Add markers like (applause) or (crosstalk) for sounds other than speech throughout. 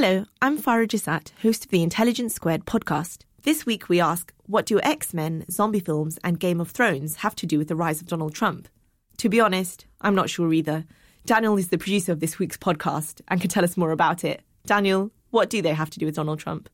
Hello, I'm Farah Jasat, host of the Intelligence Squared podcast. This week we ask, what do X Men, zombie films, and Game of Thrones have to do with the rise of Donald Trump? To be honest, I'm not sure either. Daniel is the producer of this week's podcast and can tell us more about it. Daniel, what do they have to do with Donald Trump?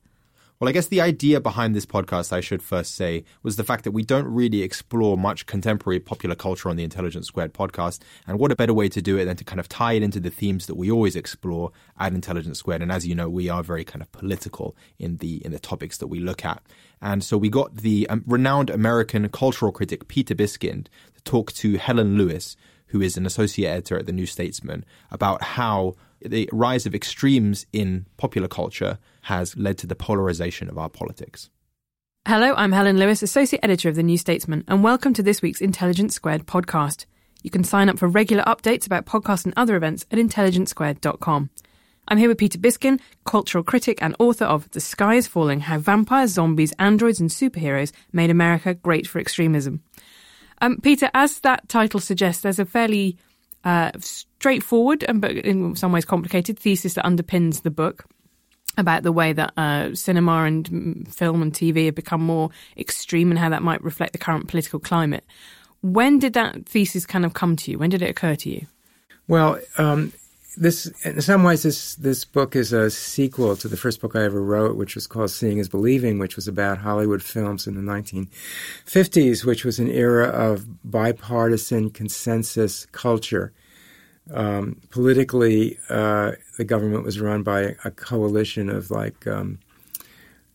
Well, I guess the idea behind this podcast, I should first say, was the fact that we don't really explore much contemporary popular culture on the Intelligence Squared podcast. And what a better way to do it than to kind of tie it into the themes that we always explore at Intelligence Squared. And as you know, we are very kind of political in the in the topics that we look at. And so we got the um, renowned American cultural critic Peter Biskind to talk to Helen Lewis, who is an associate editor at the New Statesman, about how the rise of extremes in popular culture has led to the polarization of our politics. Hello, I'm Helen Lewis, Associate Editor of The New Statesman, and welcome to this week's Intelligence Squared podcast. You can sign up for regular updates about podcasts and other events at intelligencesquared.com. I'm here with Peter Biskind, cultural critic and author of The Sky is Falling How Vampires, Zombies, Androids, and Superheroes Made America Great for Extremism. Um, Peter, as that title suggests, there's a fairly uh, straightforward and but in some ways complicated thesis that underpins the book about the way that uh, cinema and film and TV have become more extreme and how that might reflect the current political climate. When did that thesis kind of come to you? When did it occur to you? Well, um, this in some ways this this book is a sequel to the first book I ever wrote, which was called Seeing is Believing, which was about Hollywood films in the 1950s, which was an era of bipartisan consensus culture. Um, politically, uh, the government was run by a coalition of like um,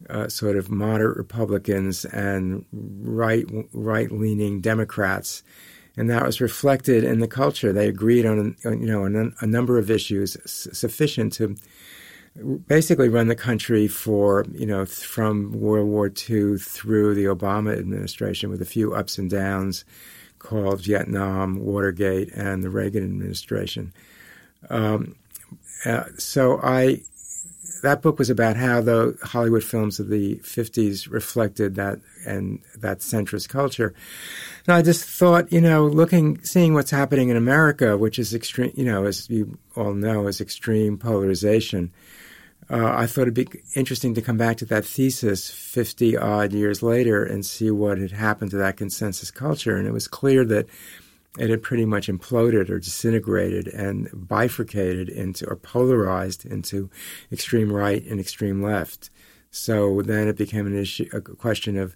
uh, sort of moderate Republicans and right right leaning Democrats and that was reflected in the culture. They agreed on, you know, a, a number of issues sufficient to basically run the country for, you know, from World War II through the Obama administration with a few ups and downs called Vietnam, Watergate, and the Reagan administration. Um, uh, so I that book was about how the Hollywood films of the 50s reflected that and that centrist culture. And I just thought, you know, looking, seeing what's happening in America, which is extreme, you know, as you all know, is extreme polarization. Uh, I thought it'd be interesting to come back to that thesis 50 odd years later and see what had happened to that consensus culture. And it was clear that it had pretty much imploded or disintegrated and bifurcated into or polarized into extreme right and extreme left. So then it became an issue, a question of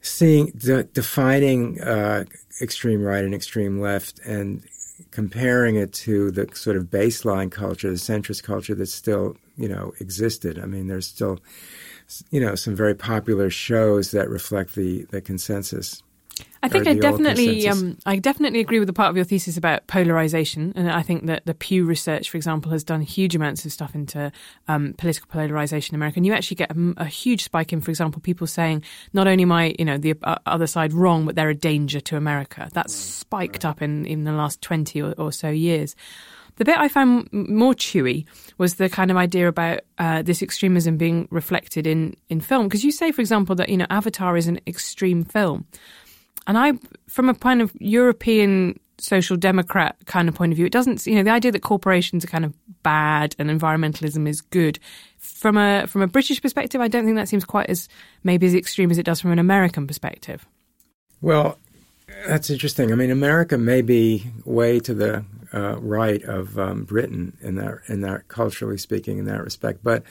seeing, de- defining uh, extreme right and extreme left, and comparing it to the sort of baseline culture, the centrist culture that's still, you know, existed. I mean, there's still, you know, some very popular shows that reflect the the consensus. I think I definitely, um, I definitely agree with the part of your thesis about polarization, and I think that the Pew Research, for example, has done huge amounts of stuff into um, political polarization in America. And you actually get a, a, huge spike in, for example, people saying not only am I, you know, the uh, other side wrong, but they're a danger to America. That's right, spiked right. up in in the last twenty or, or so years. The bit I found more chewy was the kind of idea about uh, this extremism being reflected in, in film. Because you say, for example, that you know Avatar is an extreme film, and I, from a kind of European social democrat kind of point of view, it doesn't, you know, the idea that corporations are kind of bad and environmentalism is good. From a from a British perspective, I don't think that seems quite as maybe as extreme as it does from an American perspective. Well, that's interesting. I mean, America may be way to the uh, right of um, Britain in that, in that culturally speaking, in that respect. But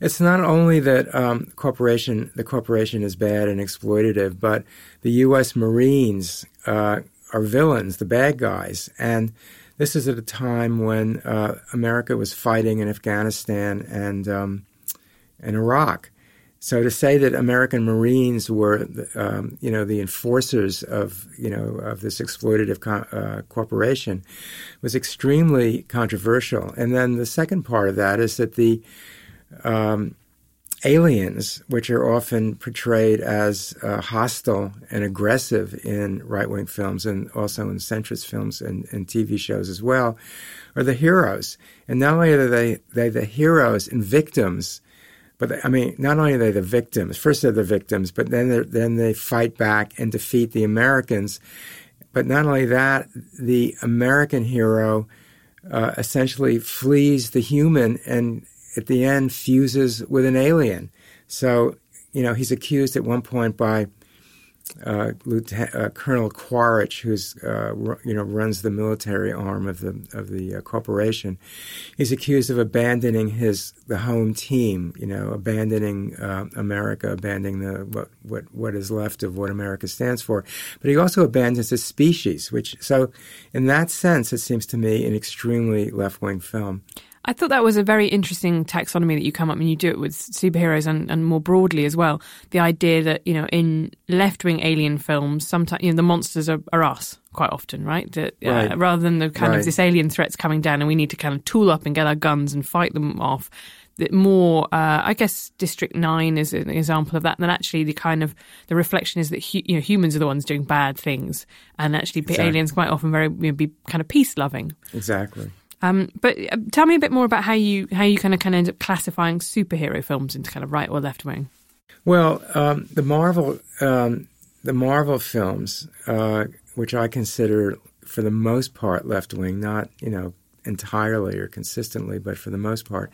it's not only that um, corporation, the corporation is bad and exploitative, but the U.S. Marines uh, are villains, the bad guys, and this is at a time when uh, America was fighting in Afghanistan and um, and Iraq. So to say that American Marines were, um, you know, the enforcers of, you know, of this exploitative co- uh, corporation was extremely controversial. And then the second part of that is that the um, aliens, which are often portrayed as uh, hostile and aggressive in right wing films and also in centrist films and, and, TV shows as well, are the heroes. And not only are they, they the heroes and victims but they, I mean, not only are they the victims, first they're the victims, but then then they fight back and defeat the Americans. But not only that, the American hero uh, essentially flees the human and at the end fuses with an alien. So, you know, he's accused at one point by uh, Lieutenant, uh, Colonel Quaritch, who's uh, you know runs the military arm of the of the uh, corporation, he's accused of abandoning his the home team. You know, abandoning America, abandoning the what what what is left of what America stands for. But he also abandons his species, which so in that sense, it seems to me an extremely left wing film. I thought that was a very interesting taxonomy that you come up and you do it with superheroes and, and more broadly as well. The idea that, you know, in left wing alien films, sometimes, you know, the monsters are, are us quite often, right? That, uh, right. rather than the kind right. of this alien threats coming down and we need to kind of tool up and get our guns and fight them off. That more, uh, I guess, District Nine is an example of that. And then actually, the kind of the reflection is that hu- you know humans are the ones doing bad things, and actually exactly. aliens quite often very you know, be kind of peace loving. Exactly. Um, but uh, tell me a bit more about how you how you kind of kind of end up classifying superhero films into kind of right or left wing. Well, um, the Marvel um, the Marvel films, uh, which I consider for the most part left wing, not you know entirely or consistently, but for the most part,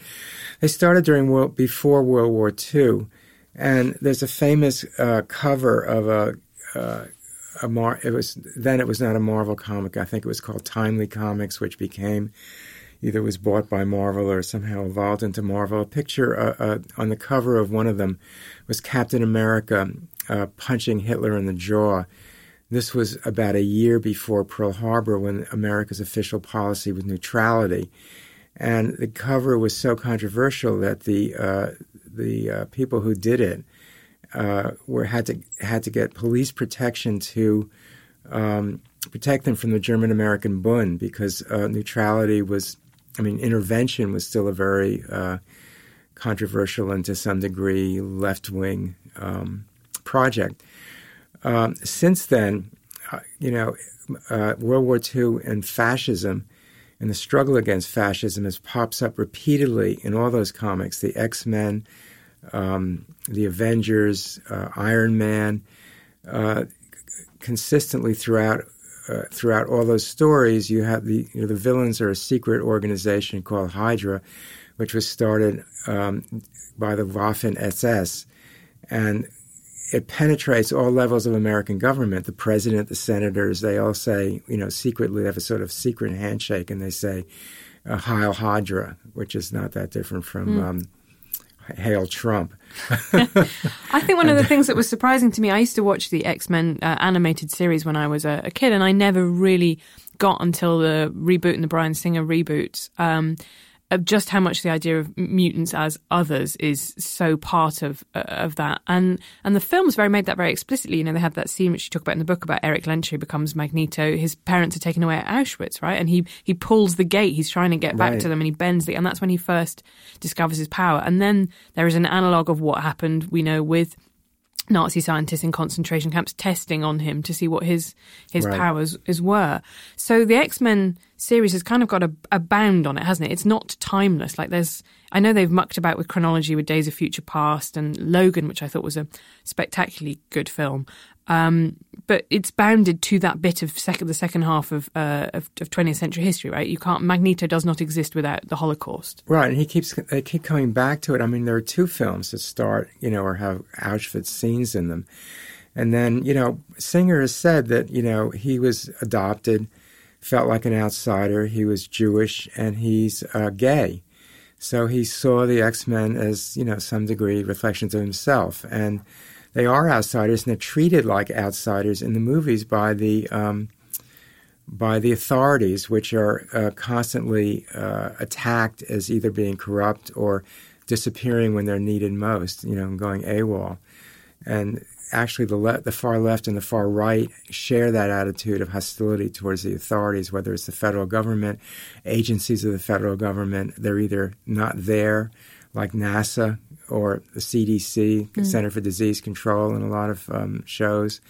they started during world before World War II, and there's a famous uh, cover of a uh, a Mar- it was then it was not a Marvel comic. I think it was called Timely Comics, which became either was bought by Marvel or somehow evolved into Marvel. A picture uh, uh, on the cover of one of them was Captain America uh, punching Hitler in the jaw. This was about a year before Pearl Harbor, when America's official policy was neutrality, and the cover was so controversial that the uh, the uh, people who did it uh, were had to had to get police protection to um, protect them from the German American Bund because uh, neutrality was, I mean, intervention was still a very uh, controversial and to some degree left wing um, project. Um, since then, uh, you know, uh, World War II and fascism and the struggle against fascism has pops up repeatedly in all those comics. The X Men um, the Avengers, uh, Iron Man, uh, consistently throughout uh, throughout all those stories, you have the you know, the villains are a secret organization called Hydra, which was started um, by the Waffen SS, and it penetrates all levels of American government. The president, the senators, they all say, you know, secretly they have a sort of secret handshake, and they say, uh, "Heil Hydra," which is not that different from. Mm. Um, hail Trump. (laughs) I think one of the things that was surprising to me, I used to watch the X Men uh, animated series when I was a, a, kid, and I never really got until the reboot and the Bryan Singer reboot. Um, of just how much the idea of mutants as others is so part of uh, of that, and and the films very made that very explicitly. You know, they have that scene which you talk about in the book about Eric who becomes Magneto. His parents are taken away at Auschwitz, right? And he he pulls the gate. He's trying to get back right. to them, and he bends the, and that's when he first discovers his power. And then there is an analog of what happened. We know with Nazi scientists in concentration camps testing on him to see what his his right. powers is were. So the X Men series has kind of got a, a, bound on it, hasn't it? It's not timeless. Like there's, I know they've mucked about with chronology with Days of Future Past and Logan, which I thought was a spectacularly good film. Um, but it's bounded to that bit of second, the second half of, uh, of, of 20th century history, right? You can't. Magneto does not exist without the Holocaust, right? And he keeps they keep coming back to it. I mean, there are two films that start, you know, or have Auschwitz scenes in them, and then you know, Singer has said that you know he was adopted, felt like an outsider. He was Jewish and he's uh, gay, so he saw the X Men as you know some degree reflections of himself and they are outsiders and they're treated like outsiders in the movies by the um, by the authorities, which are uh, constantly uh, attacked as either being corrupt or disappearing when they're needed most. You know, going AWOL, and actually the le- the far left and the far right share that attitude of hostility towards the authorities, whether it's the federal government, agencies of the federal government. They're either not there, like NASA, or the CDC, mm. Center for Disease Control, in a lot of um, shows,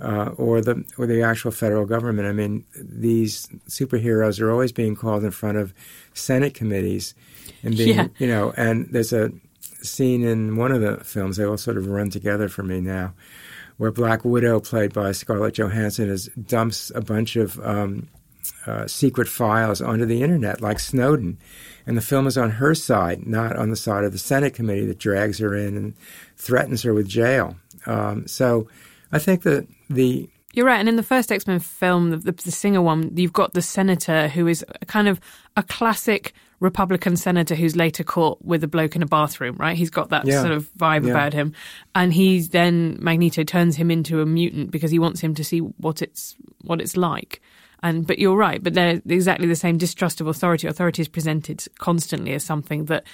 uh, or the or the actual federal government. I mean, these superheroes are always being called in front of Senate committees, and being yeah. you know, and there's a scene in one of the films. They all sort of run together for me now, where Black Widow, played by Scarlett Johansson, is dumps a bunch of um, uh, secret files onto the internet, like Snowden And the film is on her side, not on the side of the Senate committee that drags her in and threatens her with jail. Um, so I think that the you're right. And in the first X Men film, the, the, the, Singer one, you've got the senator who is kind of a classic Republican senator who's later caught with a bloke in a bathroom, right? He's got that yeah. sort of vibe yeah. about him. And he's then, Magneto turns him into a mutant because he wants him to see what it's, what it's like. And, but you're right, but they're exactly the same distrust of authority. Authority is presented constantly as something that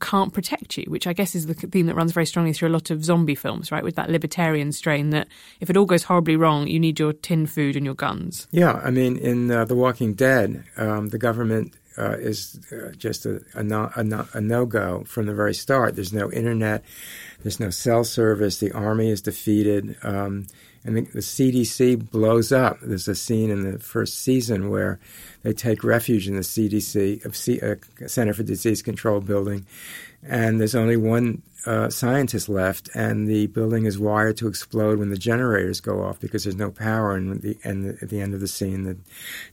can't protect you, which I guess is the theme that runs very strongly through a lot of zombie films, right? With that libertarian strain that if it all goes horribly wrong, you need your tin food and your guns. Yeah, I mean, in uh, The Walking Dead, um, the government uh, is uh, just a, a, no, a, no, a no-go from the very start. There's no internet, there's no cell service. The army is defeated. Um, and the, the, CDC blows up. There's a scene in the first season where they take refuge in the CDC, of C, uh, Center for Disease Control building, and there's only one uh, scientist left, and the building is wired to explode when the generators go off because there's no power. And, the, and the, at the end of the scene, the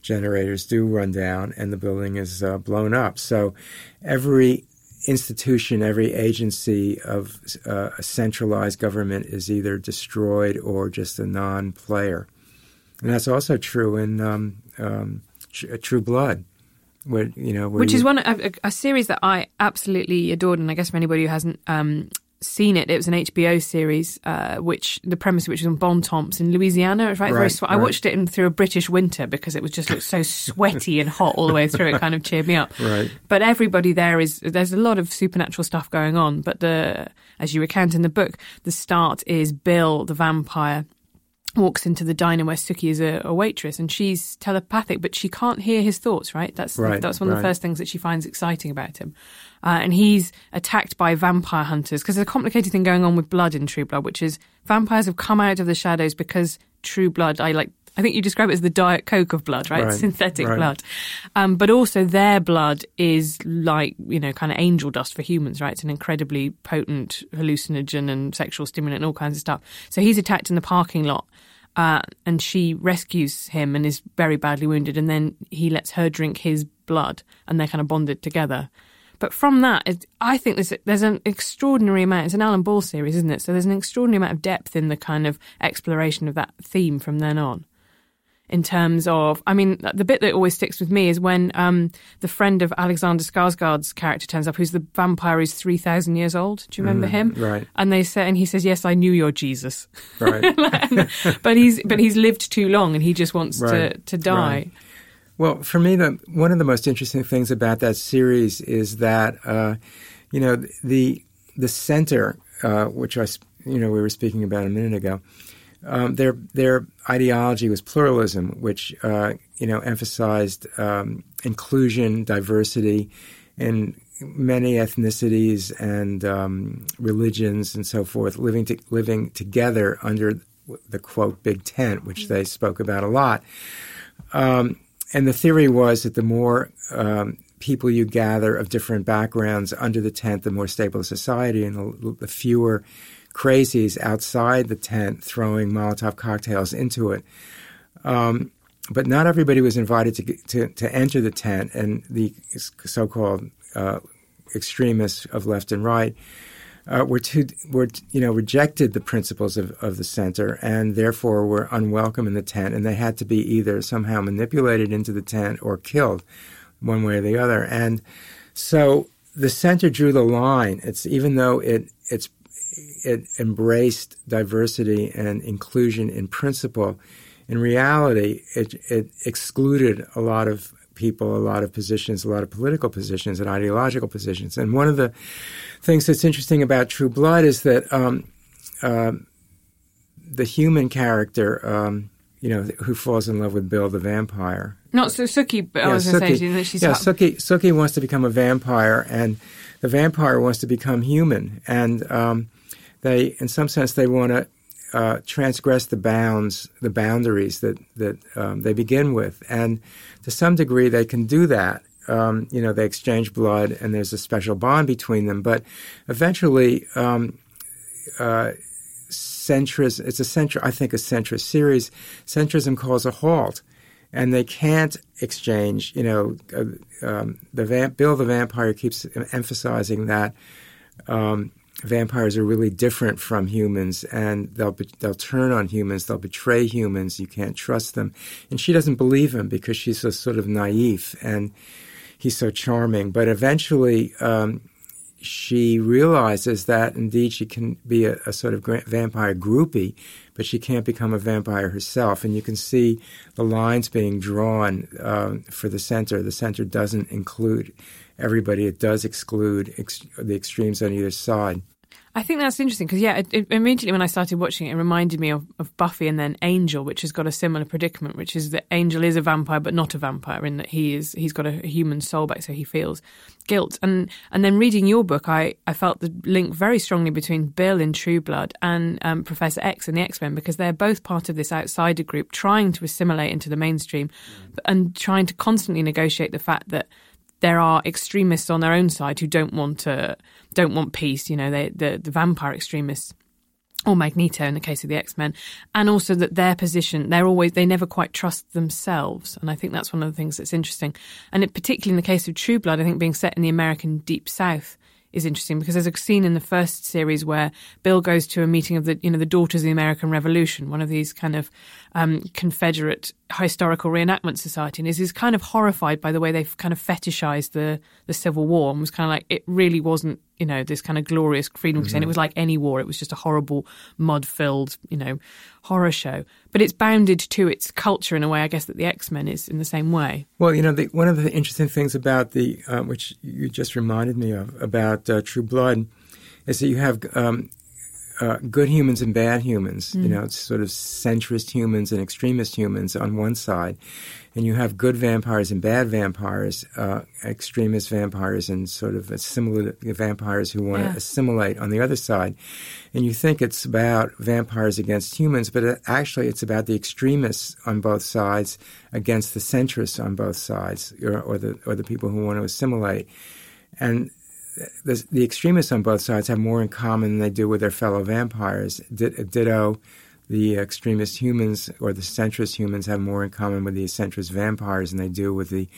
generators do run down, and the building is uh, blown up. So every institution, every agency of uh, a centralized government is either destroyed or just a non-player, and that's also true in um, um, A true Blood. Where, you know, which you, is one a, a, series that I absolutely adored, and I guess for anybody who hasn't um, seen it. It was an HBO series, uh, which the premise which was on Bontemps in Louisiana. Right, right, very sw- right. I watched it in, through a British winter because it was just looked so sweaty and hot all the way through. It kind of cheered me up. Right. But everybody there is there's a lot of supernatural stuff going on. But the as you recount in the book, the start is Bill the vampire walks into the diner where Sookie is a, a, waitress and she's telepathic, but she can't hear his thoughts, right? That's right, that's one of the first things that she finds exciting about him. Uh, and he's attacked by vampire hunters because there's a complicated thing going on with blood in True Blood, which is vampires have come out of the shadows because True Blood, I like I think you describe it as the Diet Coke of blood, right? right Synthetic right. blood. Um, but also their blood is like, you know, kind of angel dust for humans, right? It's an incredibly potent hallucinogen and sexual stimulant and all kinds of stuff. So he's attacked in the parking lot. Uh, and she rescues him and is very badly wounded, and then he lets her drink his blood, and they're kind of bonded together. But from that, I think there's, there's an extraordinary amount. It's an Alan Ball series, isn't it? So there's an extraordinary amount of depth in the kind of exploration of that theme from then on in terms of, I mean, the bit that always sticks with me is when um, the friend of Alexander Skarsgård's character turns up, who's the vampire who's 3,000 years old. Do you remember mm, him? Right. And they say, and he says, yes, I knew you're Jesus. Right. (laughs) but he's, but he's lived too long and he just wants right. to, to die. Right. Well, for me, the, one of the most interesting things about that series is that, uh, you know, the, the center, uh, which I, you know, we were speaking about a minute ago, um, their their ideology was pluralism, which uh, you know emphasized um, inclusion, diversity, and many ethnicities and um, religions and so forth living to, living together under the quote big tent, which they spoke about a lot. Um, and the theory was that the more um, people you gather of different backgrounds under the tent, the more stable society, and the, the fewer crazies outside the tent throwing Molotov cocktails into it. Um, but not everybody was invited to, to, to enter the tent, and the so-called uh, extremists of left and right uh, were too were you know rejected the principles of, of the center, and therefore were unwelcome in the tent, and they had to be either somehow manipulated into the tent or killed, one way or the other. And so the center drew the line. It's even though it it's it embraced diversity and inclusion in principle. In reality, it, it excluded a lot of people, a lot of positions, a lot of political positions and ideological positions. And one of the things that's interesting about True Blood is that um, uh, the human character, um, you know, who falls in love with Bill the vampire. Not so Sookie, but yeah, I was going to say that she's yeah, Sookie, Sookie wants to become a vampire, and the vampire wants to become human, and um, they, in some sense, they want to uh, transgress the bounds, the boundaries that that um, they begin with, and to some degree, they can do that. Um, you know, they exchange blood, and there's a special bond between them. But eventually, um, uh, centrist, it's a centr, I think, a centrist series. Centrism calls a halt, and they can't exchange. You know, uh, um, the Vamp- Bill the Vampire keeps emphasizing that um, vampires are really different from humans, and they'll be- they'll turn on humans, they'll betray humans. You can't trust them, and she doesn't believe him because she's so sort of naive, and he's so charming. But eventually. Um, she realizes that indeed she can be a, a sort of vampire groupie, but she can't become a vampire herself. And you can see the lines being drawn um, for the center. The center doesn't include everybody; it does exclude ex- the extremes on either side. I think that's interesting because yeah, it, it, immediately when I started watching it, it reminded me of, of Buffy and then Angel, which has got a similar predicament, which is that Angel is a vampire but not a vampire in that he is he's got a human soul back, so he feels guilt. And and then reading your book, I, I felt the link very strongly between Bill in True Blood and um, Professor X and the X Men because they're both part of this outsider group trying to assimilate into the mainstream mm. and trying to constantly negotiate the fact that there are extremists on their own side who don't want to don't want peace. You know, they, the the vampire extremists or Magneto in the case of the X Men, and also that their position, they're always, they never quite trust themselves. And I think that's one of the things that's interesting. And it, particularly in the case of True Blood, I think being set in the American Deep South, is interesting because there's a scene in the first series where Bill goes to a meeting of the you know the Daughters of the American Revolution, one of these kind of um, Confederate historical reenactment society, and is is kind of horrified by the way they've kind of fetishized the the Civil War and was kind of like it really wasn't you know this kind of glorious freedom mm-hmm. It was like any war; it was just a horrible mud filled you know horror show. But it's bounded to its culture in a way, I guess, that the X Men is in the same way. Well, you know, the, one of the interesting things about the uh, which you just reminded me of about uh, True Blood is that you have um, uh, good humans and bad humans. Mm. You know, it's sort of centrist humans and extremist humans on one side, and you have good vampires and bad vampires, uh, extremist vampires and sort of similar vampires who want yeah. to assimilate on the other side. And you think it's about vampires against humans, but it, actually it's about the extremists on both sides against the centrists on both sides, or, or the or the people who want to assimilate. And the, the, extremists on both sides have more in common than they do with their fellow vampires. ditto, the extremist humans or the centrist humans have more in common with the centrist vampires than they do with the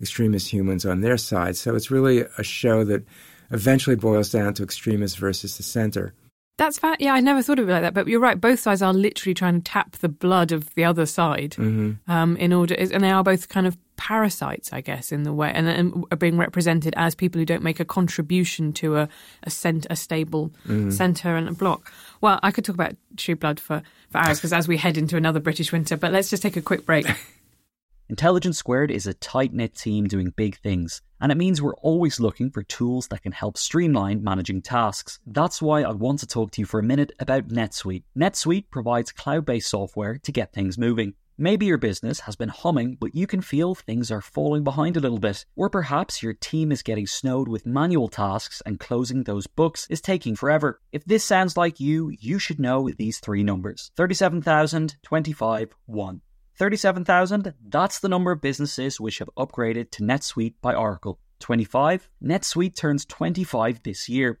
extremist humans on their side. So it's really a show that eventually boils down to extremists versus the center. That's fat. Yeah, I never thought of it like that. But you're right. Both sides are literally trying to tap the blood of the other side mm-hmm. um, in order, and they are both kind of parasites, I guess, in the way, and, and, are being represented as people who don't make a contribution to a a, cent, a stable mm. centre and a block. Well, I could talk about True Blood for, for hours because as we head into another British winter, but let's just take a quick break. (laughs) Intelligence Squared is a tight knit team doing big things, and it means we're always looking for tools that can help streamline managing tasks. That's why I want to talk to you for a minute about NetSuite. NetSuite provides cloud based software to get things moving. Maybe your business has been humming, but you can feel things are falling behind a little bit. Or perhaps your team is getting snowed with manual tasks and closing those books is taking forever. If this sounds like you, you should know these three numbers 37,000, 25, 1. 37,000, that's the number of businesses which have upgraded to NetSuite by Oracle. 25, NetSuite turns 25 this year.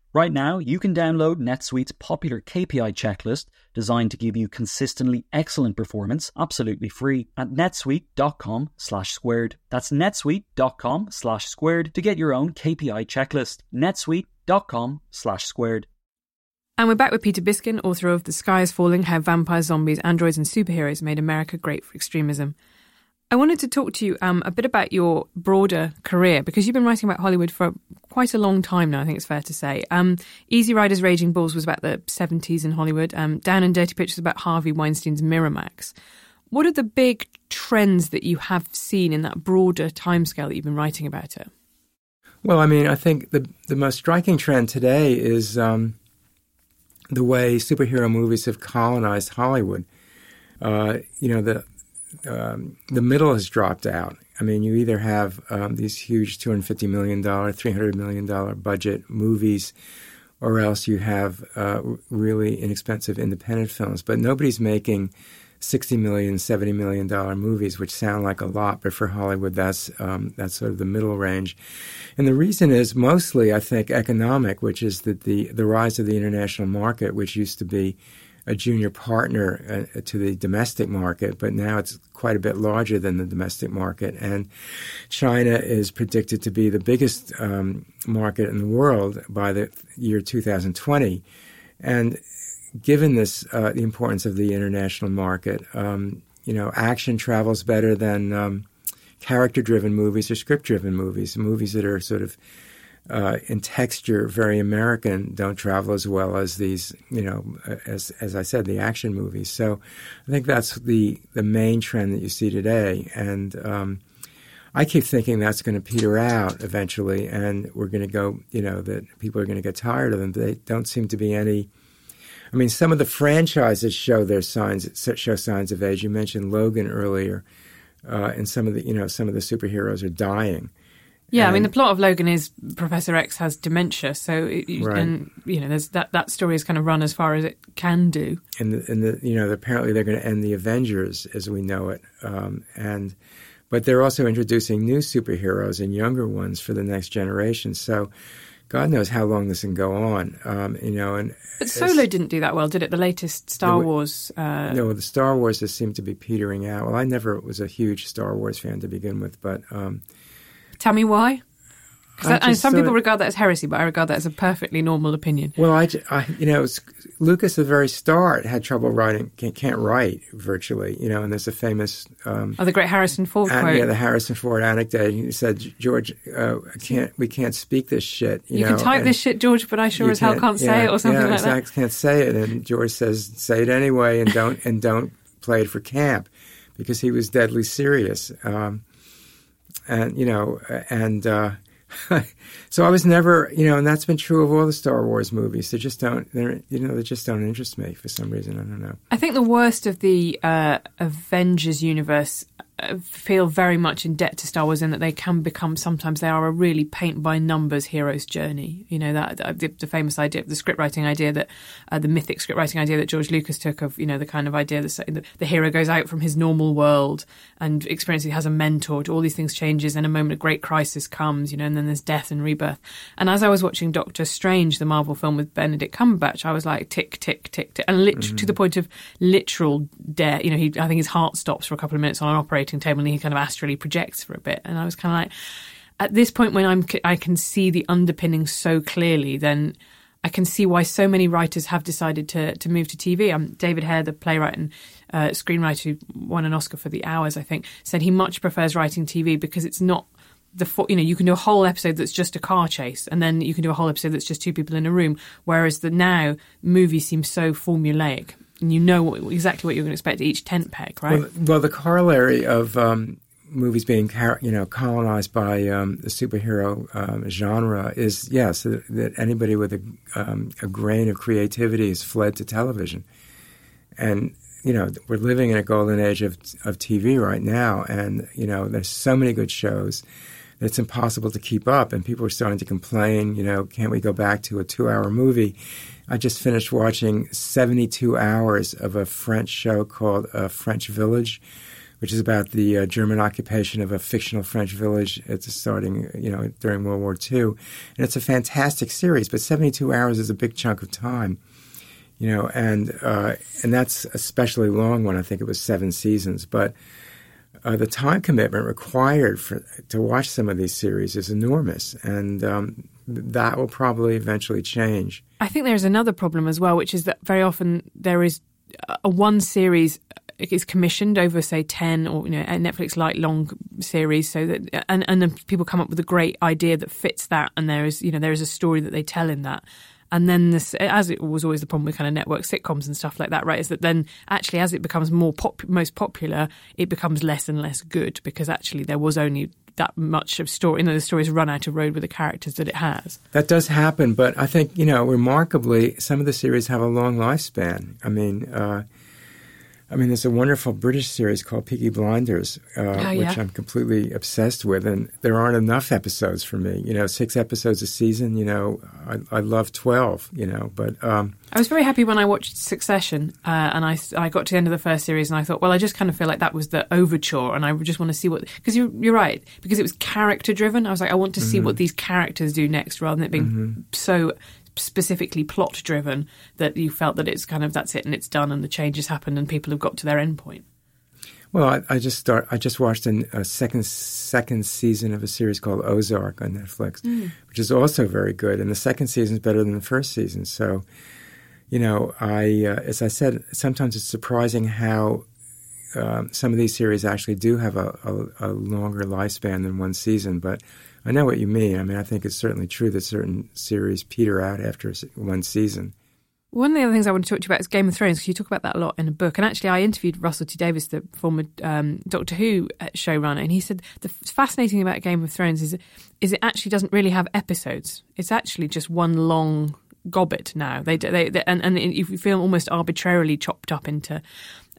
Right now, you can download NetSuite's popular KPI checklist designed to give you consistently excellent performance absolutely free at netsuite.com slash squared. That's netsuite.com slash squared to get your own KPI checklist. netsuite.com slash squared. And we're back with Peter Biskind, author of The Sky is Falling How Vampires, Zombies, Androids, and Superheroes Made America Great for Extremism. I wanted to talk to you um, a bit about your broader career because you've been writing about Hollywood for quite a long time now, I think it's fair to say. Um, Easy Riders Raging Bulls was about the 70s in Hollywood. Um, Down and Dirty Pictures about Harvey Weinstein's Miramax. What are the big trends that you have seen in that broader timescale that you've been writing about it? Well, I mean, I think the the most striking trend today is um, the way superhero movies have colonized Hollywood. Uh, you know, the um, the middle has dropped out. I mean, you either have um, these huge $250 million, $300 million budget movies, or else you have uh, really inexpensive independent films. But nobody's making $60 million, $70 million movies, which sound like a lot, but for Hollywood, that's um, that's sort of the middle range. And the reason is mostly, I think, economic, which is that the the rise of the international market, which used to be a junior partner uh, to the domestic market, but now it's quite a bit larger than the domestic market. And China is predicted to be the biggest um, market in the world by the year 2020. And given this, uh, the importance of the international market, um, you know, action travels better than um, character-driven movies or script-driven movies. Movies that are sort of uh, in texture very American don't travel as well as these, you know, as as I said, the action movies. So I think that's the the main trend that you see today, and um, I keep thinking that's going to peter out eventually, and we're going to go, you know, that people are going to get tired of them. They don't seem to be any I mean, some of the franchises show their signs show signs of age. You mentioned Logan earlier, uh, and some of the you know some of the superheroes are dying. Yeah, and, I mean the plot of Logan is Professor X has dementia, so it, right. and you know there's that that story is kind of run as far as it can do. And the, and the you know apparently they're going to end the Avengers as we know it, um, and but they're also introducing new superheroes and younger ones for the next generation. So God knows how long this can go on. Um, you know, and but Solo didn't do that well, did it? The latest Star the, Wars. Uh... No, the Star Wars just seemed to be petering out. Well, I never was a huge Star Wars fan to begin with, but um, tell me why. Because some people regard that as heresy, but I regard that as a perfectly normal opinion. Well, I, I you know, Lucas at the very start had trouble writing, can't, can't, write virtually, you know, and there's a famous. Um, oh, the great Harrison Ford quote. Yeah, the Harrison Ford anecdote. He said, George, uh, can't, we can't speak this shit. You, you know, can type this shit, George, but I sure as hell can't yeah, say it or something yeah, like exactly, that. can't say it. And George says, say it anyway and don't, and don't play it for camp because he was deadly serious. Um, and, you know, and, uh, (laughs) so I was never, you know, and that's been true of all the Star Wars movies. They just don't, they're, you know, they just don't interest me for some reason. I don't know. I think the worst of the uh, Avengers universe feel very much in debt to Star Wars in that they can become sometimes they are a really paint by numbers hero's journey. You know that the, the famous idea, the script writing idea that uh, the mythic script writing idea that George Lucas took of you know the kind of idea that the, the hero goes out from his normal world and experiences he has a mentor. All these things changes, and a moment of great crisis comes. You know, and then there's death and rebirth. And as I was watching Doctor Strange, the Marvel film with Benedict Cumberbatch, I was like tick tick tick tick, and lit- mm-hmm. to the point of literal death. You know, he I think his heart stops for a couple of minutes on an operating table and he kind of astrally projects for a bit. And I was kind of like, at this point when I'm, I can see the underpinning so clearly, then I can see why so many writers have decided to to move to TV. Um, David Hare, the playwright and uh, screenwriter who won an Oscar for The Hours, I think, said he much prefers writing TV because it's not the you know you can do a whole episode that's just a car chase, and then you can do a whole episode that's just two people in a room. Whereas the now movie seems so formulaic and you know what, exactly what you're going to expect each tent peg, right? Well, well the corollary of um, movies being you know colonized by um, the superhero um, genre is yes that, that anybody with a, um, a grain of creativity has fled to television, and you know we're living in a golden age of of TV right now, and you know there's so many good shows. It's impossible to keep up, and people are starting to complain. You know, can't we go back to a two-hour movie? I just finished watching 72 hours of a French show called uh, French Village, which is about the uh, German occupation of a fictional French village the starting, you know, during World War II. And it's a fantastic series, but 72 hours is a big chunk of time, you know, and uh, and that's a especially long one. I think it was seven seasons, but. Uh, the time commitment required for to watch some of these series is enormous, and um, that will probably eventually change. I think there's another problem as well, which is that very often there is a one series is commissioned over say 10 or you know a netflix light long series so that and and then people come up with a great idea that fits that and there is you know there is a story that they tell in that and then this as it was always the problem with kind of network sitcoms and stuff like that right is that then actually as it becomes more pop, most popular it becomes less and less good because actually there was only that much of story. You know, the story's run out of road with the characters that it has. That does happen, but I think you know, remarkably, some of the series have a long lifespan. I mean, uh, I mean, there's a wonderful British series called Peaky Blinders, uh, oh, yeah. which I'm completely obsessed with, and there aren't enough episodes for me. You know, six episodes a season. You know, I, I love twelve. You know, but um, I was very happy when I watched Succession, uh, and I I got to the end of the first series, and I thought, well, I just kind of feel like that was the overture, and I just want to see what because you're you're right because it was character driven. I was like, I want to mm-hmm. see what these characters do next, rather than it being mm-hmm. so specifically plot driven that you felt that it's kind of that's it and it's done and the changes happened and people have got to their end point? Well, I, I just start. I just watched an, a second second season of a series called Ozark on Netflix, mm. which is also very good. And the second season is better than the first season. So, you know, I uh, as I said, sometimes it's surprising how um, some of these series actually do have a, a, a longer lifespan than one season. But I know what you mean. I mean, I think it's certainly true that certain series peter out after one season. One of the other things I want to talk to you about is Game of Thrones, because you talk about that a lot in a book. And actually, I interviewed Russell T Davies, the former um, Doctor Who uh, showrunner, and he said the fascinating thing about Game of Thrones is, is it actually doesn't really have episodes. It's actually just one long gobbet now. They, they, they and, and you feel almost arbitrarily chopped up into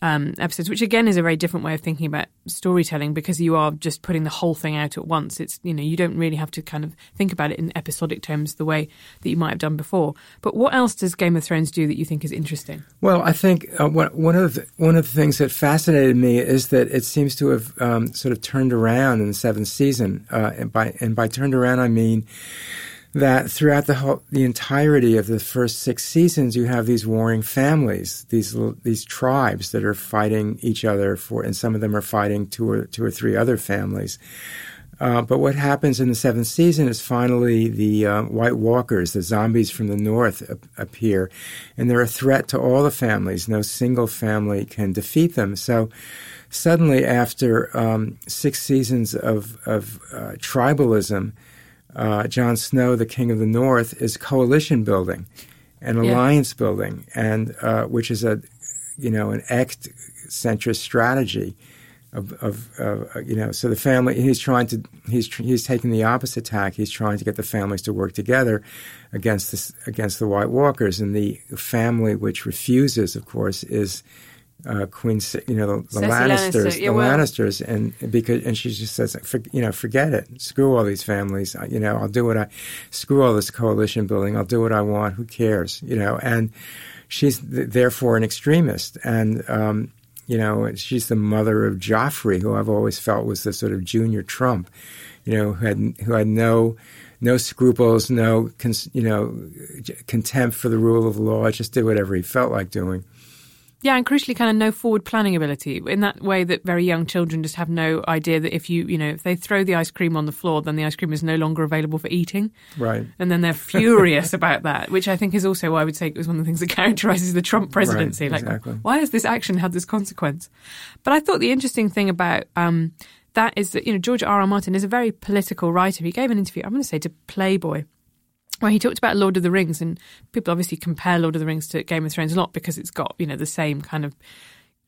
um, episodes, which again is a very different way of thinking about storytelling because you are just putting the whole thing out at once. It's you know you don't really have to kind of think about it in episodic terms the way that you might have done before. But what else does Game of Thrones do that you think is interesting? Well, I think uh, one of the, one of the things that fascinated me is that it seems to have um, sort of turned around in the seventh season, uh, and by and by turned around I mean that throughout the whole, the entirety of the first six seasons, you have these warring families, these these tribes that are fighting each other for, and some of them are fighting two or two or three other families. Uh, but what happens in the seventh season is finally the uh, White Walkers, the zombies from the north, ap- appear, and they're a threat to all the families. No single family can defeat them. So suddenly, after um, six seasons of, of uh, tribalism, uh, Jon Snow, the King of the North, is coalition building and alliance yeah. building, and uh, which is a you know an act centrist strategy of, of uh, you know so the family he's trying to he's he's taking the opposite tack he's trying to get the families to work together against this against the White Walkers and the family which refuses of course is uh, Queen, you know, the, the Lannisters, Lannister. the well. Lannisters, and because and she just says, for, you know, forget it, screw all these families, you know, I'll do what I, screw all this coalition building, I'll do what I want, who cares, you know, and she's th- therefore an extremist, and um, you know, she's the mother of Joffrey, who I've always felt was the sort of junior Trump, you know, who had who had no no scruples, no, you know, contempt for the rule of law, just did whatever he felt like doing. Yeah, and crucially, kind of no forward planning ability in that way that very young children just have no idea that if you, you know, if they throw the ice cream on the floor, then the ice cream is no longer available for eating. Right. And then they're furious (laughs) about that, which I think is also why I would say it was one of the things that characterizes the Trump presidency. Right, like, exactly. why has this action had this consequence? But I thought the interesting thing about, um, that is that, you know, George R. R. Martin is a very political writer. He gave an interview, I'm going to say to Playboy where he talked about Lord of the Rings, and people obviously compare Lord of the Rings to Game of Thrones a lot because it's got you know the same kind of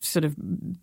sort of mm,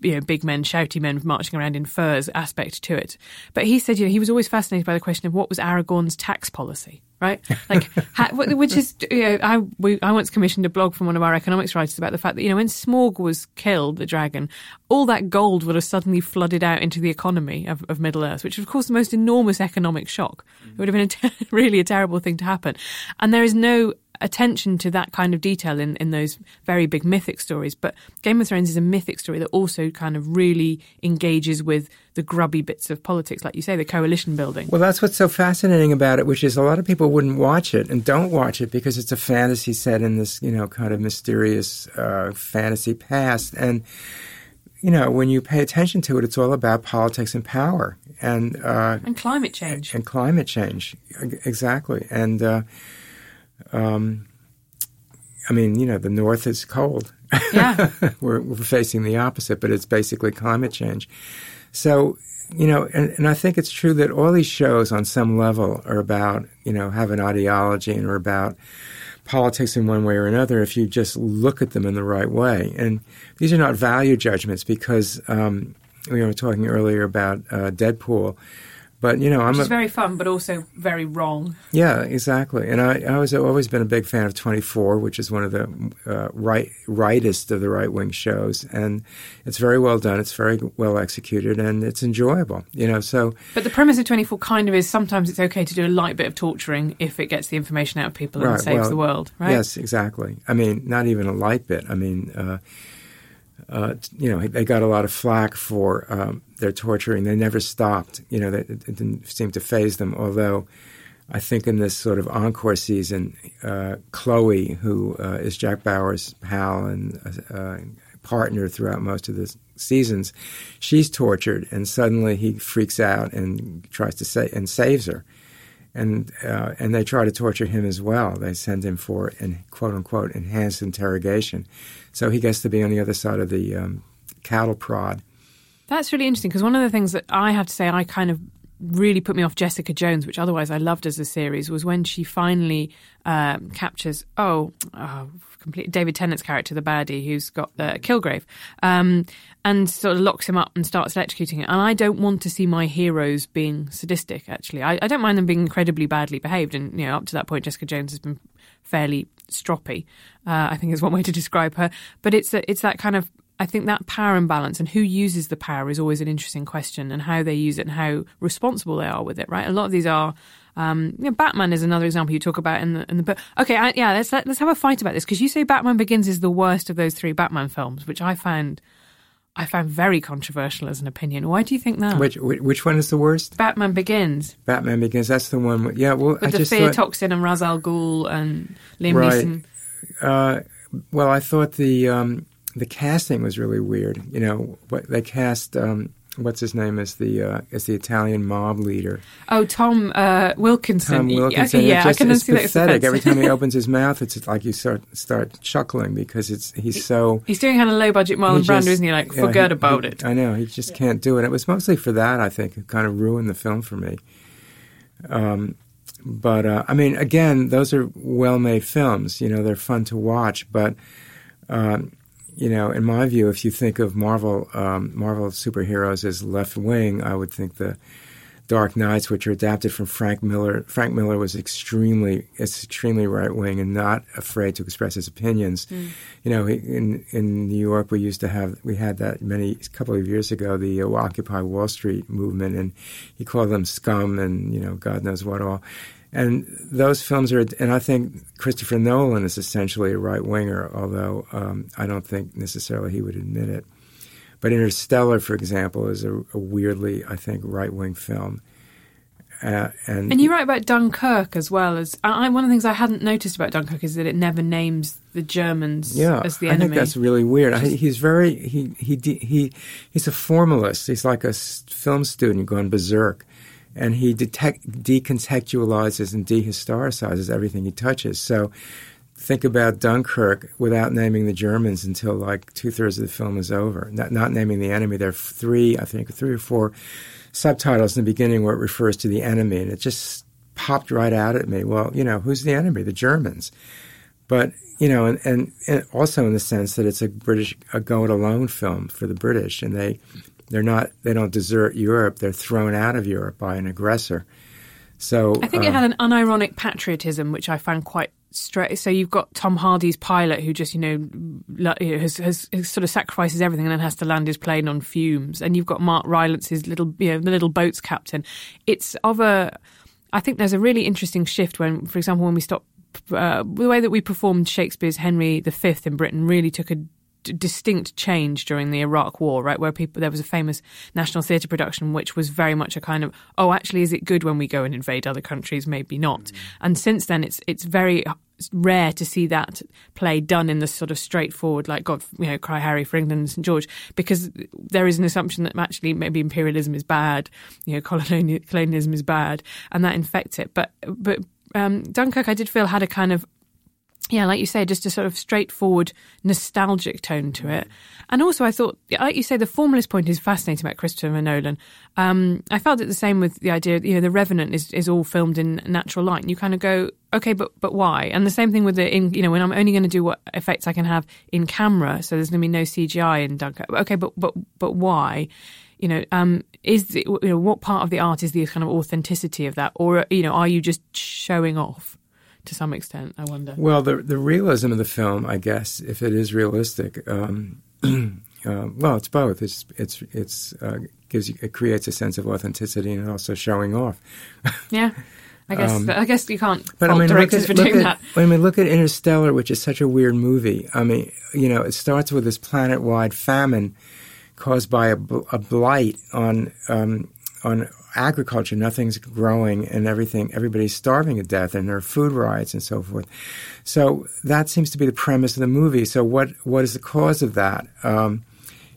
you know big men, shouty men marching around in furs aspect to it. But he said you know he was always fascinated by the question of what was Aragorn's tax policy, right? (laughs) Like which is you know I we, I once commissioned a blog from one of our economics writers about the fact that you know when Smaug was killed, the dragon, all that gold would have suddenly flooded out into the economy of, of Middle Earth, which of course the most enormous economic shock. It would have been a (laughs) ter- really a terrible thing to happen, and there is no attention to that kind of detail in, in those very big mythic stories. But Game of Thrones is a mythic story that also kind of really engages with the grubby bits of politics, like you say, the coalition building. Well, that's what's so fascinating about it, which is a lot of people wouldn't watch it and don't watch it because it's a fantasy set in this, you know, kind of mysterious uh, fantasy past. And, you know, when you pay attention to it, it's all about politics and power and uh, and climate change and climate change exactly and uh, um, I mean, you know, the North is cold. Yeah. (laughs) we're, we're facing the opposite, but it's basically climate change. So, you know, and, and I think it's true that all these shows on some level are about, you know, have an ideology and are about politics in one way or another if you just look at them in the right way. And these are not value judgments because um, we were talking earlier about uh, Deadpool But you know, I'm a, very fun, but also very wrong. Yeah, exactly. And I, I was I've always been a big fan of Twenty Four, which is one of the uh, right rightest of the right wing shows, and it's very well done. It's very well executed, and it's enjoyable. You know, so. But the premise of Twenty Four kind of is sometimes it's okay to do a light bit of torturing if it gets the information out of people and saves well, the world. Right? Yes, exactly. I mean, not even a light bit. I mean. Uh, uh, you know, they got a lot of flack for um, their torturing. They never stopped. You know, it, it didn't seem to phase them. Although, I think in this sort of encore season, uh, Chloe, who uh, is Jack Bauer's pal and uh, partner throughout most of the seasons, she's tortured, and suddenly he freaks out and tries to say and saves her. And uh, and they try to torture him as well. They send him for an quote unquote enhanced interrogation so he gets to be on the other side of the um, cattle prod. That's really interesting because one of the things that I have to say I kind of really put me off Jessica Jones, which otherwise I loved as a series, was when she finally um, captures oh, oh complete David Tennant's character, the baddie, who's got the Kilgrave, um, and sort of locks him up and starts electrocuting it. And I don't want to see my heroes being sadistic. Actually, I, I don't mind them being incredibly badly behaved, and you know, up to that point, Jessica Jones has been fairly stroppy. Uh, I think is one way to describe her. But it's a, it's that kind of I think that power imbalance and who uses the power is always an interesting question, and how they use it and how responsible they are with it. Right? A lot of these are. Um, you know, Batman is another example you talk about in the in the book. Okay, I, yeah, let's let, us let us have a fight about this because you say Batman Begins is the worst of those three Batman films, which I found I found very controversial as an opinion. Why do you think that? Which which one is the worst? Batman Begins. Batman Begins. That's the one. yeah, well, with I the fear thought, toxin and Ra's al Ghul and Liam right. Neeson. Uh, well, I thought the um, the casting was really weird. You know, what they cast. Um, what's his name as the uh, as the Italian mob leader. Oh, Tom uh, Wilkinson. Tom Wilkinson. Yeah, just, I can it's see pathetic. Every time he opens his mouth, it's like you start start chuckling because it's he's so. He's doing kind of low budget Marlon Brando, isn't he? Like, yeah, forget he, about he, it. I know he just can't do it. It was mostly for that. I think it kind of ruined the film for me. Um, but uh, I mean, again, those are well-made films. You know, they're fun to watch, but. Um, you know, in my view, if you think of Marvel um, Marvel superheroes as left wing, I would think the Dark Knights, which are adapted from Frank Miller. Frank Miller was extremely, it's extremely right wing and not afraid to express his opinions. Mm. You know, in in New York, we used to have we had that many a couple of years ago, the uh, Occupy Wall Street movement, and he called them scum and you know God knows what all. And those films are, and I think Christopher Nolan is essentially a right winger, although um, I don't think necessarily he would admit it. But Interstellar, for example, is a, a weirdly, I think, right wing film. Uh, and, and you write about Dunkirk as well as I, one of the things I hadn't noticed about Dunkirk is that it never names the Germans yeah, as the enemy. I think that's really weird. I, he's very he he he he's a formalist. He's like a film student going berserk and he detect, decontextualizes and dehistoricizes everything he touches. So think about Dunkirk without naming the Germans until like two thirds of the film is over. Not, not naming the enemy. There are three, I think, three or four subtitles in the beginning where it refers to the enemy, and it just popped right out at me. Well, you know, who's the enemy? The Germans. But you know, and, and, and also in the sense that it's a British, a go it alone film for the British, and they they're not. They don't desert Europe. They're thrown out of Europe by an aggressor. So I think it had an unironic patriotism, which I found quite straight. So you've got Tom Hardy's pilot, who just you know has, has, has, sort of sacrifices everything and then has to land his plane on fumes, and you've got Mark Rylance's little you know the little boat's captain. It's of a. I think there's a really interesting shift when, for example, when we stop uh, the way that we performed Shakespeare's Henry V in Britain really took a distinct change during the Iraq War, right? Where people there was a famous National Theatre production which was very much a kind of oh, actually, is it good when we go and invade other countries? Maybe not. Mm. And since then, it's it's very rare to see that play done in the sort of straightforward, like God, you know, cry Harry for England and St George, because there is an assumption that actually maybe imperialism is bad, you know, colonialism is bad, and that infects it. But but um, Dunkirk, I did feel had a kind of yeah, like you say, just a sort of straightforward, nostalgic tone to it. And also, I thought, like you say, the formalist point is fascinating about Christopher Nolan. Um, I felt it the same with the idea, you know, The Revenant is, is all filmed in natural light. And you kind of go, okay, but but why? And the same thing with the, in, you know, when I'm only going to do what effects I can have in camera, so there's going to be no CGI in Dunkirk. Okay, but but but why? you know, um, is the, you know what part of the art is the kind of authenticity of that, or you know, are you just showing off? To some extent, I wonder. Well, the the realism of the film, I guess, if it is realistic, um, (clears throat) uh, well, it's both. It's it's it's uh, gives you, it creates a sense of authenticity and also showing off. (laughs) yeah. I guess um, I guess you can't but I mean, directors at, for doing at, that. I mean, look at Interstellar, which is such a weird movie. I mean, you know, it starts with this planet-wide famine caused by a, a blight on um, on agriculture. Nothing's growing, and everything. Everybody's starving to death, and there are food riots and so forth. So that seems to be the premise of the movie. So what what is the cause of that? Um,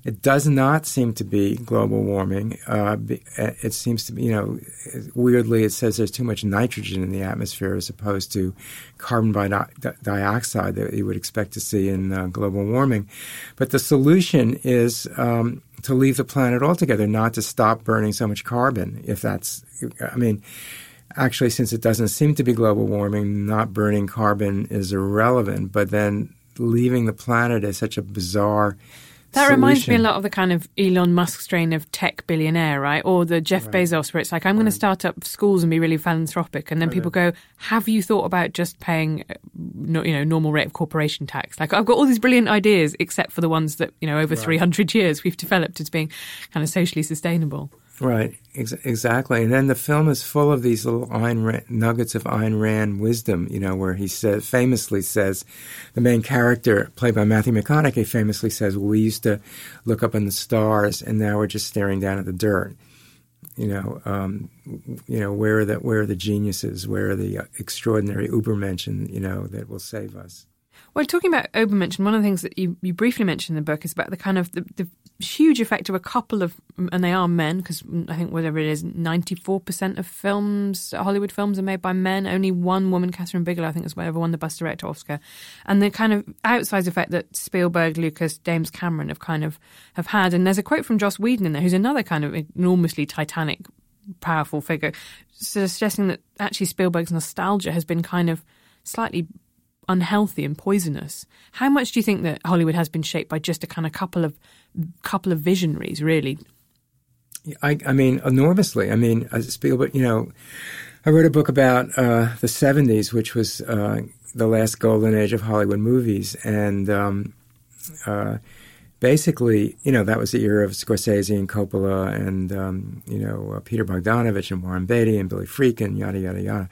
it does not seem to be global warming. Uh, uh, it seems to be, you know, weirdly, it says there's too much nitrogen in the atmosphere as opposed to carbon dioxide that you would expect to see in uh, global warming. But the solution is um, to leave the planet altogether, not to stop burning so much carbon. If that's, I mean, actually, since it doesn't seem to be global warming, not burning carbon is irrelevant. But then leaving the planet is such a bizarre that solution. reminds me a lot of the kind of Elon Musk strain of tech billionaire, right? Or the Jeff right. Bezos, where it's like, I'm right. going to start up schools and be really philanthropic. And then right. people go, Have you thought about just paying, uh, you know, normal rate of corporation tax? Like, I've got all these brilliant ideas, except for the ones that, you know, over 300 years we've developed as being kind of socially sustainable. Right, ex- exactly. And then the film is full of these little Ayn Rand, nuggets of Ayn Rand wisdom, you know, where he says, famously says, the main character, played by Matthew McConaughey, famously says, well, we used to look up in the stars and now we're just staring down at the dirt. You know, um, you know, where are the where are the geniuses? Where are the extraordinary Ubermenschen? You know, that will save us. Well, talking about Obermenschen, one of the things that you, you briefly mentioned in the book is about the kind of the, the huge effect of a couple of, and they are men, because I think whatever it is, 94% of films, Hollywood films, are made by men. Only one woman, Kathryn Bigelow, I think is whatever won the Best Director Oscar. And the kind of outsized effect that Spielberg, Lucas, James Cameron have kind of have had. And there's a quote from Joss Whedon in there, who's another kind of enormously titanic, powerful figure, suggesting that actually Spielberg's nostalgia has been kind of slightly unhealthy and poisonous. How much do you think that Hollywood has been shaped by just a kind of couple of couple of visionaries, really? I, I mean, enormously. I mean, Spielberg. You know, I wrote a book about uh, the '70s, which was uh, the last golden age of Hollywood movies, and um, uh, basically, you know, that was the era of Scorsese and Coppola, and um, you know, uh, Peter Bogdanovich and Warren Beatty and Billy Friedkin, yada yada yada.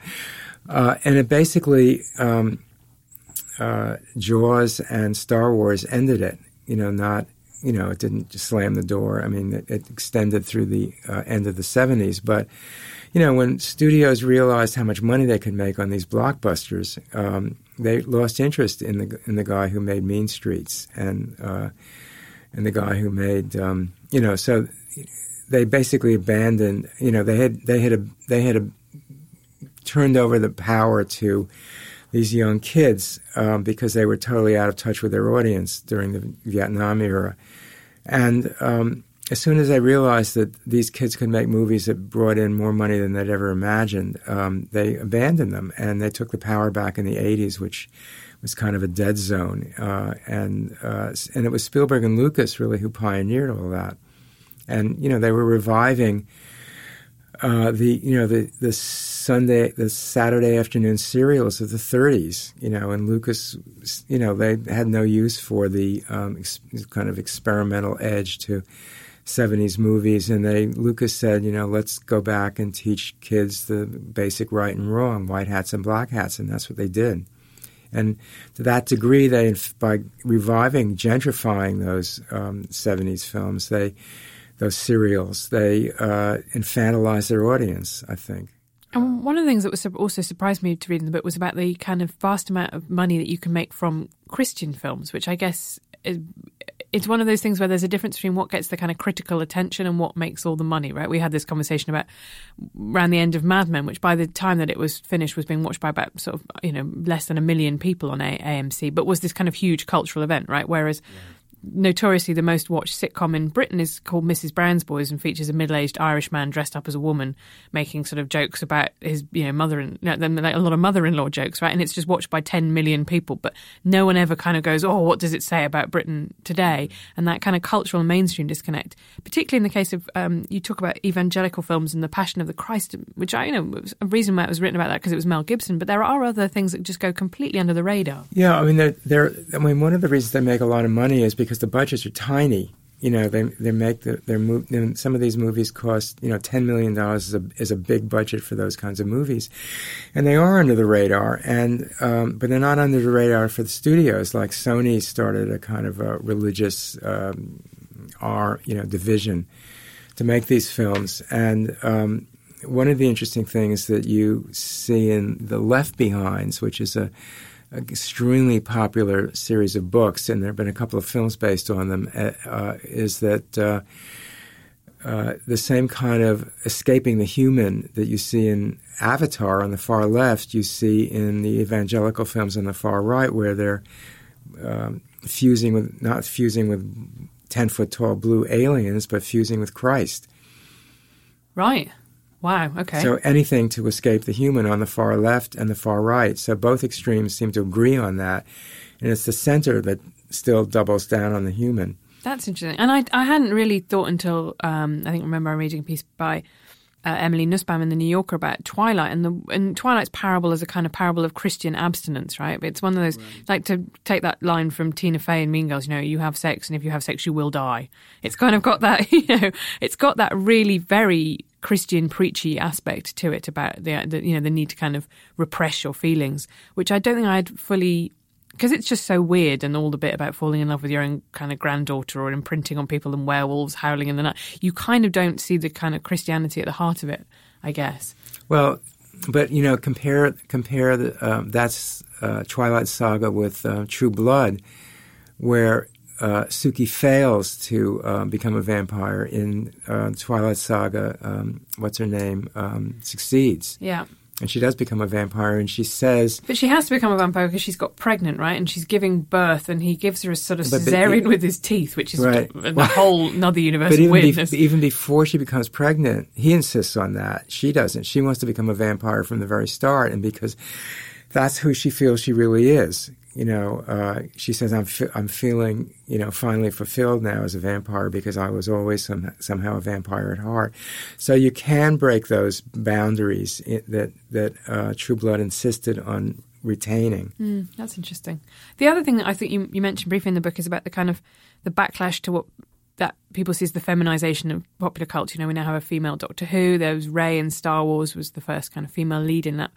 Uh, and it basically um, uh, Jaws and Star Wars ended it. You know, not you know, it didn't just slam the door. I mean, it, it extended through the uh, end of the '70s. But you know, when studios realized how much money they could make on these blockbusters, um, they lost interest in the in the guy who made Mean Streets and uh, and the guy who made um, you know. So they basically abandoned. You know, they had they had a, they had a, turned over the power to these young kids um, because they were totally out of touch with their audience during the Vietnam era. And um, as soon as I realized that these kids could make movies that brought in more money than they'd ever imagined, um, they abandoned them and they took the power back in the 80s, which was kind of a dead zone. Uh, and, uh, and it was Spielberg and Lucas really who pioneered all that. And, you know, they were reviving uh, the you know the the Sunday the Saturday afternoon serials of the 30s. You know, and Lucas, you know, they had no use for the um, ex- kind of experimental edge to 70s movies, and they Lucas said, you know, let's go back and teach kids the basic right and wrong, white hats and black hats, and that's what they did. And to that degree, they by reviving, gentrifying those um, 70s films, they those serials. They uh, infantilize their audience, I think. And one of the things that was also surprised me to read in the book was about the kind of vast amount of money that you can make from Christian films, which I guess is, it's one of those things where there's a difference between what gets the kind of critical attention and what makes all the money, right? We had this conversation about around the end of Mad Men, which by the time that it was finished was being watched by about sort of, you know, less than a million people on AMC, but was this kind of huge cultural event, right? Whereas notoriously the most watched sitcom in Britain is called Mrs. Brown's Boys and features a middle-aged Irish man dressed up as a woman making sort of jokes about his, you know, mother and you know, like a lot of mother-in-law jokes, right? And it's just watched by 10 million people, but no one ever kind of goes, "Oh, what does it say about Britain today?" And that kind of cultural and mainstream disconnect, particularly in the case of um, you talk about evangelical films and the Passion of the Christ, which I, you know, was a reason why it was written about that because it was Mel Gibson, but there are other things that just go completely under the radar. Yeah, I mean, they're, they're I mean, one of the reasons they make a lot of money is because the budgets are tiny. You know, they they make the, their move. Some of these movies cost you know ten million dollars is a is a big budget for those kinds of movies, and they are under the radar. And um, but they're not under the radar for the studios. Like Sony started a kind of a religious um, R you know division to make these films. And um, one of the interesting things that you see in the Left Behinds, which is a extremely popular series of books, and there have been a couple of films based on them, uh, uh, is that uh, uh, the same kind of escaping the human that you see in Avatar on the far left, you see in the evangelical films on the far right, where they're um, fusing with not fusing with ten foot tall blue aliens, but fusing with Christ. Right. Wow, okay. So anything to escape the human on the far left and the far right. So both extremes seem to agree on that. And it's the center that still doubles down on the human. That's interesting. And I, I hadn't really thought until, um, I think, remember I'm reading a piece by uh, Emily Nussbaum in the New Yorker about Twilight, and the and Twilight's parable is a kind of parable of Christian abstinence, right? It's one of those right. like to take that line from Tina Fey in Mean Girls, you know, you have sex, and if you have sex, you will die. It's kind of got that, (laughs) you know, it's got that really very Christian preachy aspect to it about the, the you know the need to kind of repress your feelings, which I don't think I'd fully because it's just so weird and all the bit about falling in love with your own kind of granddaughter or imprinting on people and werewolves howling in the night. You kind of don't see the kind of Christianity at the heart of it, I guess. Well, but you know, compare compare the, um, that's uh, Twilight Saga with uh, True Blood, where uh, Sookie fails to um, become a vampire in uh, Twilight Saga. Um, what's her name? Um, succeeds. Yeah and she does become a vampire and she says but she has to become a vampire because she's got pregnant right and she's giving birth and he gives her a sort of cesarean with his teeth which is right. the well, whole another universe but even, be, even before she becomes pregnant he insists on that she doesn't she wants to become a vampire from the very start and because that's who she feels she really is you know, uh, she says, I'm, I'm feeling, you know, finally fulfilled now as a vampire because I was always some, somehow a vampire at heart. So you can break those boundaries that, that uh, True Blood insisted on retaining. Mm, that's interesting. The other thing that I think you, you mentioned briefly in the book is about the kind of the backlash to what that people see as the feminization of popular culture. You know, we now have a female Doctor Who. There was Rey in Star Wars was the first kind of female lead in that.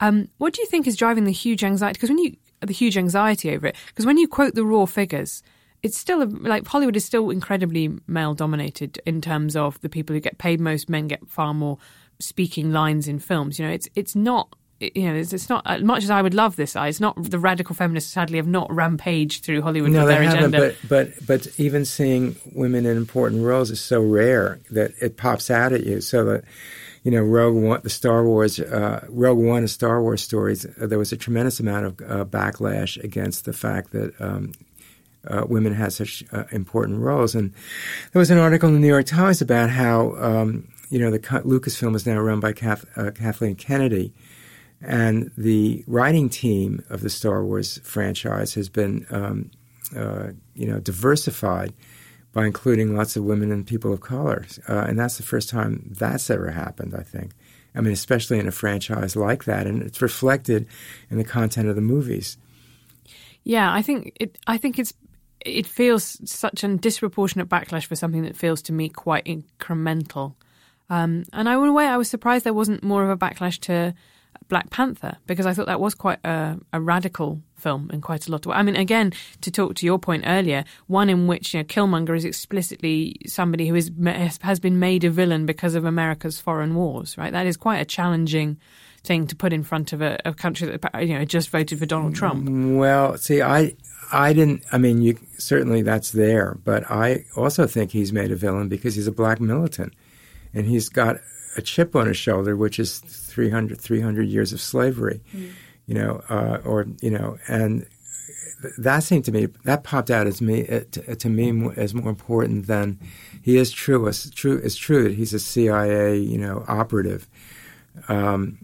Um, what do you think is driving the huge anxiety? Because when you the huge anxiety over it, because when you quote the raw figures, it's still a, like Hollywood is still incredibly male dominated in terms of the people who get paid most. Men get far more speaking lines in films. You know, it's it's not you know, it's, it's, not as much as I would love this. It's not the radical feminists sadly have not rampaged through Hollywood no, with their they agenda. Haven't, but but but even seeing women in important roles is so rare that it pops out at you. So that you know, Rogue One, the Star Wars, uh, Rogue One and Star Wars stories, uh, there was a tremendous amount of uh, backlash against the fact that um, uh, women had such uh, important roles. And there was an article in the New York Times about how, um, you know, the Lucasfilm is now run by Kath, Kathleen Kennedy. And the writing team of the Star Wars franchise has been, um, you know, diversified by including lots of women and people of color. Uh, and that's the first time that's ever happened, I think. I mean, especially in a franchise like that, and it's reflected in the content of the movies. Yeah, I think it. I think it's. It feels such a disproportionate backlash for something that feels to me quite incremental. Um, and I, in a way, I was surprised there wasn't more of a backlash to Black Panther because I thought that was quite a, a radical film in quite a lot of. ways. I mean, again, to talk to your point earlier, one in which you know Killmonger is explicitly somebody who is has been made a villain because of America's foreign wars. Right, that is quite a challenging thing to put in front of a, a country that you know just voted for Donald Trump. Well, see, I I didn't. I mean, you certainly that's there, but I also think he's made a villain because he's a black militant, and he's got a chip on his shoulder, which is 300, 300 years of slavery, mm. you know, uh, or, you know, and that seemed to me that popped out as me uh, to, to, me as more important than he is true. It's true. It's true that he's a CIA, you know, operative. Um,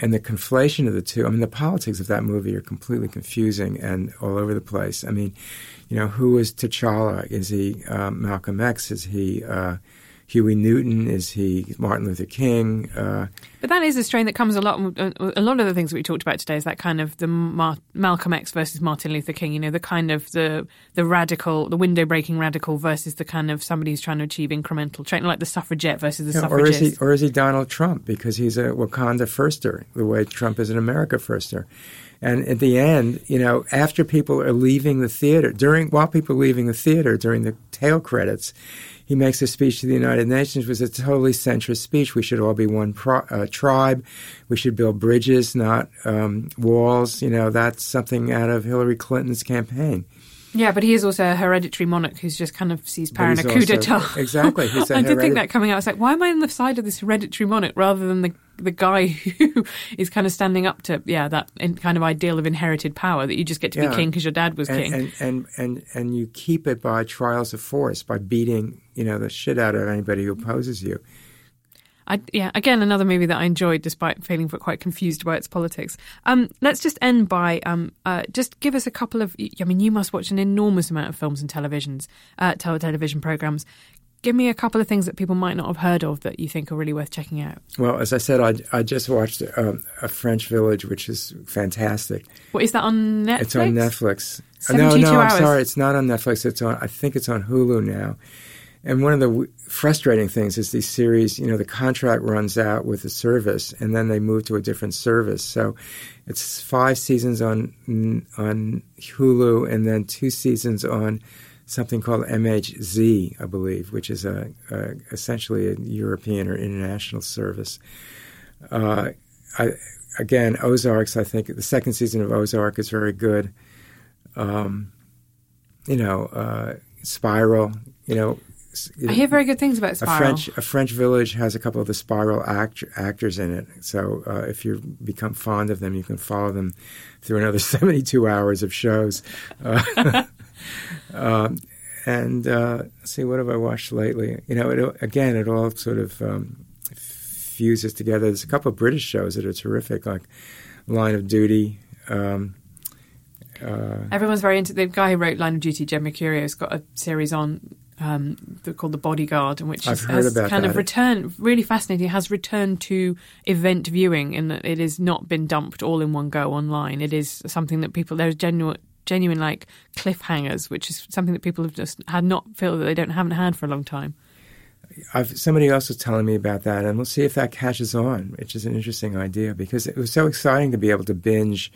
and the conflation of the two. I mean, the politics of that movie are completely confusing and all over the place. I mean, you know, who is T'Challa? Is he uh, Malcolm X? Is he uh, Huey Newton? Is he Martin Luther King? Uh, but that is a strain that comes a lot. A lot of the things that we talked about today is that kind of the Mar- Malcolm X versus Martin Luther King. You know, the kind of the the radical, the window breaking radical versus the kind of somebody who's trying to achieve incremental change, like the suffragette versus the yeah, suffragist. Or is he or is he Donald Trump because he's a Wakanda firster, the way Trump is an America firster. And at the end, you know, after people are leaving the theater, during while people are leaving the theater during the tail credits, he makes a speech to the United Nations was a totally centrist speech. We should all be one pro- uh, tribe. We should build bridges, not um, walls. You know, that's something out of Hillary Clinton's campaign. Yeah, but he is also a hereditary monarch who's just kind of sees power in (laughs) a coup d'etat. Exactly. I did think that coming out. I was like, why am I on the side of this hereditary monarch rather than the the guy (laughs) who is kind of standing up to yeah that kind of ideal of inherited power that you just get to yeah. be king because your dad was and, king and, and and and you keep it by trials of force by beating you know the shit out of anybody who opposes you I, yeah, again, another movie that I enjoyed despite feeling quite confused by its politics. Um, let's just end by um, uh, just give us a couple of. I mean, you must watch an enormous amount of films and televisions, uh, television programs give me a couple of things that people might not have heard of that you think are really worth checking out. Well, as I said, I, I just watched um, a French Village, which is fantastic. What is that on Netflix? It's on Netflix. no, no, hours. I'm sorry, it's not on Netflix. It's on. I think it's on Hulu now. And one of the w- frustrating things is these series, you know, the contract runs out with the service, and then they move to a different service. So it's five seasons on on Hulu, and then two seasons on something called MHZ, I believe, which is a, a essentially a European or international service. Uh, I, again, Ozarks. I think the second season of Ozark is very good. Um, you know, uh, Spiral. You know, I hear very good things about Spiral. A French, a French Village has a couple of the Spiral act, actors in it. So uh, if you become fond of them, you can follow them through another (laughs) 72 hours of shows. Uh, (laughs) Um, and uh, see, what have I watched lately? You know, it, again, it all sort of um, fuses together. There's a couple of British shows that are terrific, like Line of Duty. Um, uh, Everyone's very into the guy who wrote Line of Duty. Jed Mercurio has got a series on um, called The Bodyguard, which I've has kind that. of returned, really fascinating. Has returned to event viewing in that it has not been dumped all in one go online. It is something that people, there's genuine, genuine like cliffhangers, which is something that people have just had not feel that they don't haven't had for a long time. I've, somebody else was telling me about that, and we'll see if that catches on, which is an interesting idea because it was so exciting to be able to binge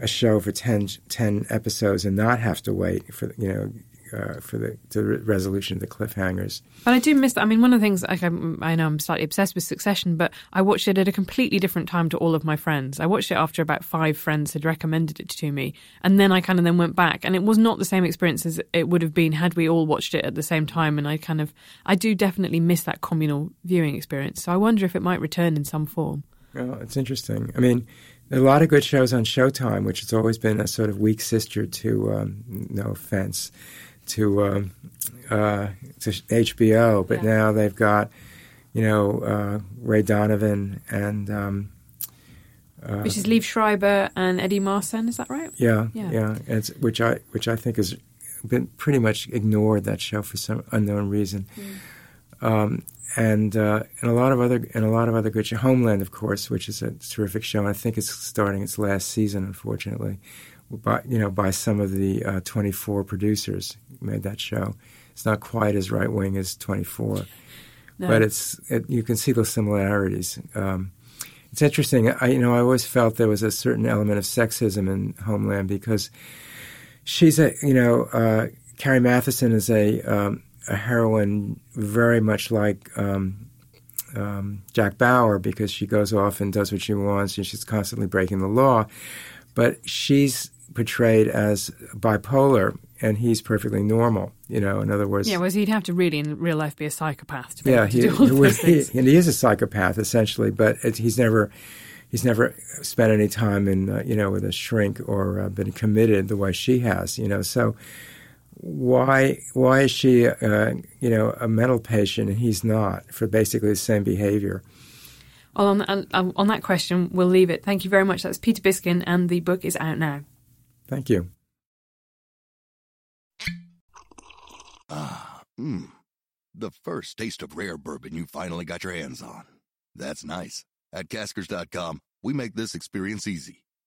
a show for 10, 10 episodes and not have to wait for you know uh, for the, the resolution of the cliffhangers. But I do miss that. I mean, one of the things like I'm, i know I'm slightly obsessed with Succession, but I watched it at a completely different time to all of my friends. I watched it after about five friends had recommended it to me, and then I kind of then went back, and it was not the same experience as it would have been had we all watched it at the same time. And I kind of, I do definitely miss that communal viewing experience. So I wonder if it might return in some form. Well, it's interesting. I mean, a lot of good shows on Showtime, which has always been a sort of weak sister to, um, no offense, to um, uh, to HBO, but yeah. now they've got you know uh, Ray Donovan and um, uh, which is Liev Schreiber and Eddie Marsan. Is that right? Yeah, yeah. yeah. It's, which I which I think has been pretty much ignored that show for some unknown reason. Mm. Um, and uh, and a lot of other and a lot of other good shows. Homeland, of course, which is a terrific show. and I think it's starting its last season, unfortunately, by you know by some of the uh, 24 producers made that show. It's not quite as right wing as 24, no. but it's it, you can see those similarities. Um, it's interesting. I you know I always felt there was a certain element of sexism in Homeland because she's a you know uh, Carrie Mathison is a um, a heroine very much like. Um, um, Jack Bauer because she goes off and does what she wants and she's constantly breaking the law. But she's portrayed as bipolar and he's perfectly normal. You know, in other words, yeah. Whereas he'd have to really, in real life, be a psychopath. To be yeah, able to he, he, he, and he is a psychopath essentially, but it, he's never he's never spent any time in uh, you know with a shrink or uh, been committed the way she has. You know, so why why is she uh, you know a mental patient and he's not for basically the same behavior? Well, on, on, on that question, we'll leave it. Thank you very much. That's Peter Biskind, and the book is out now. Thank you. Ah, mmm. The first taste of rare bourbon you finally got your hands on. That's nice. At Caskers.com, we make this experience easy.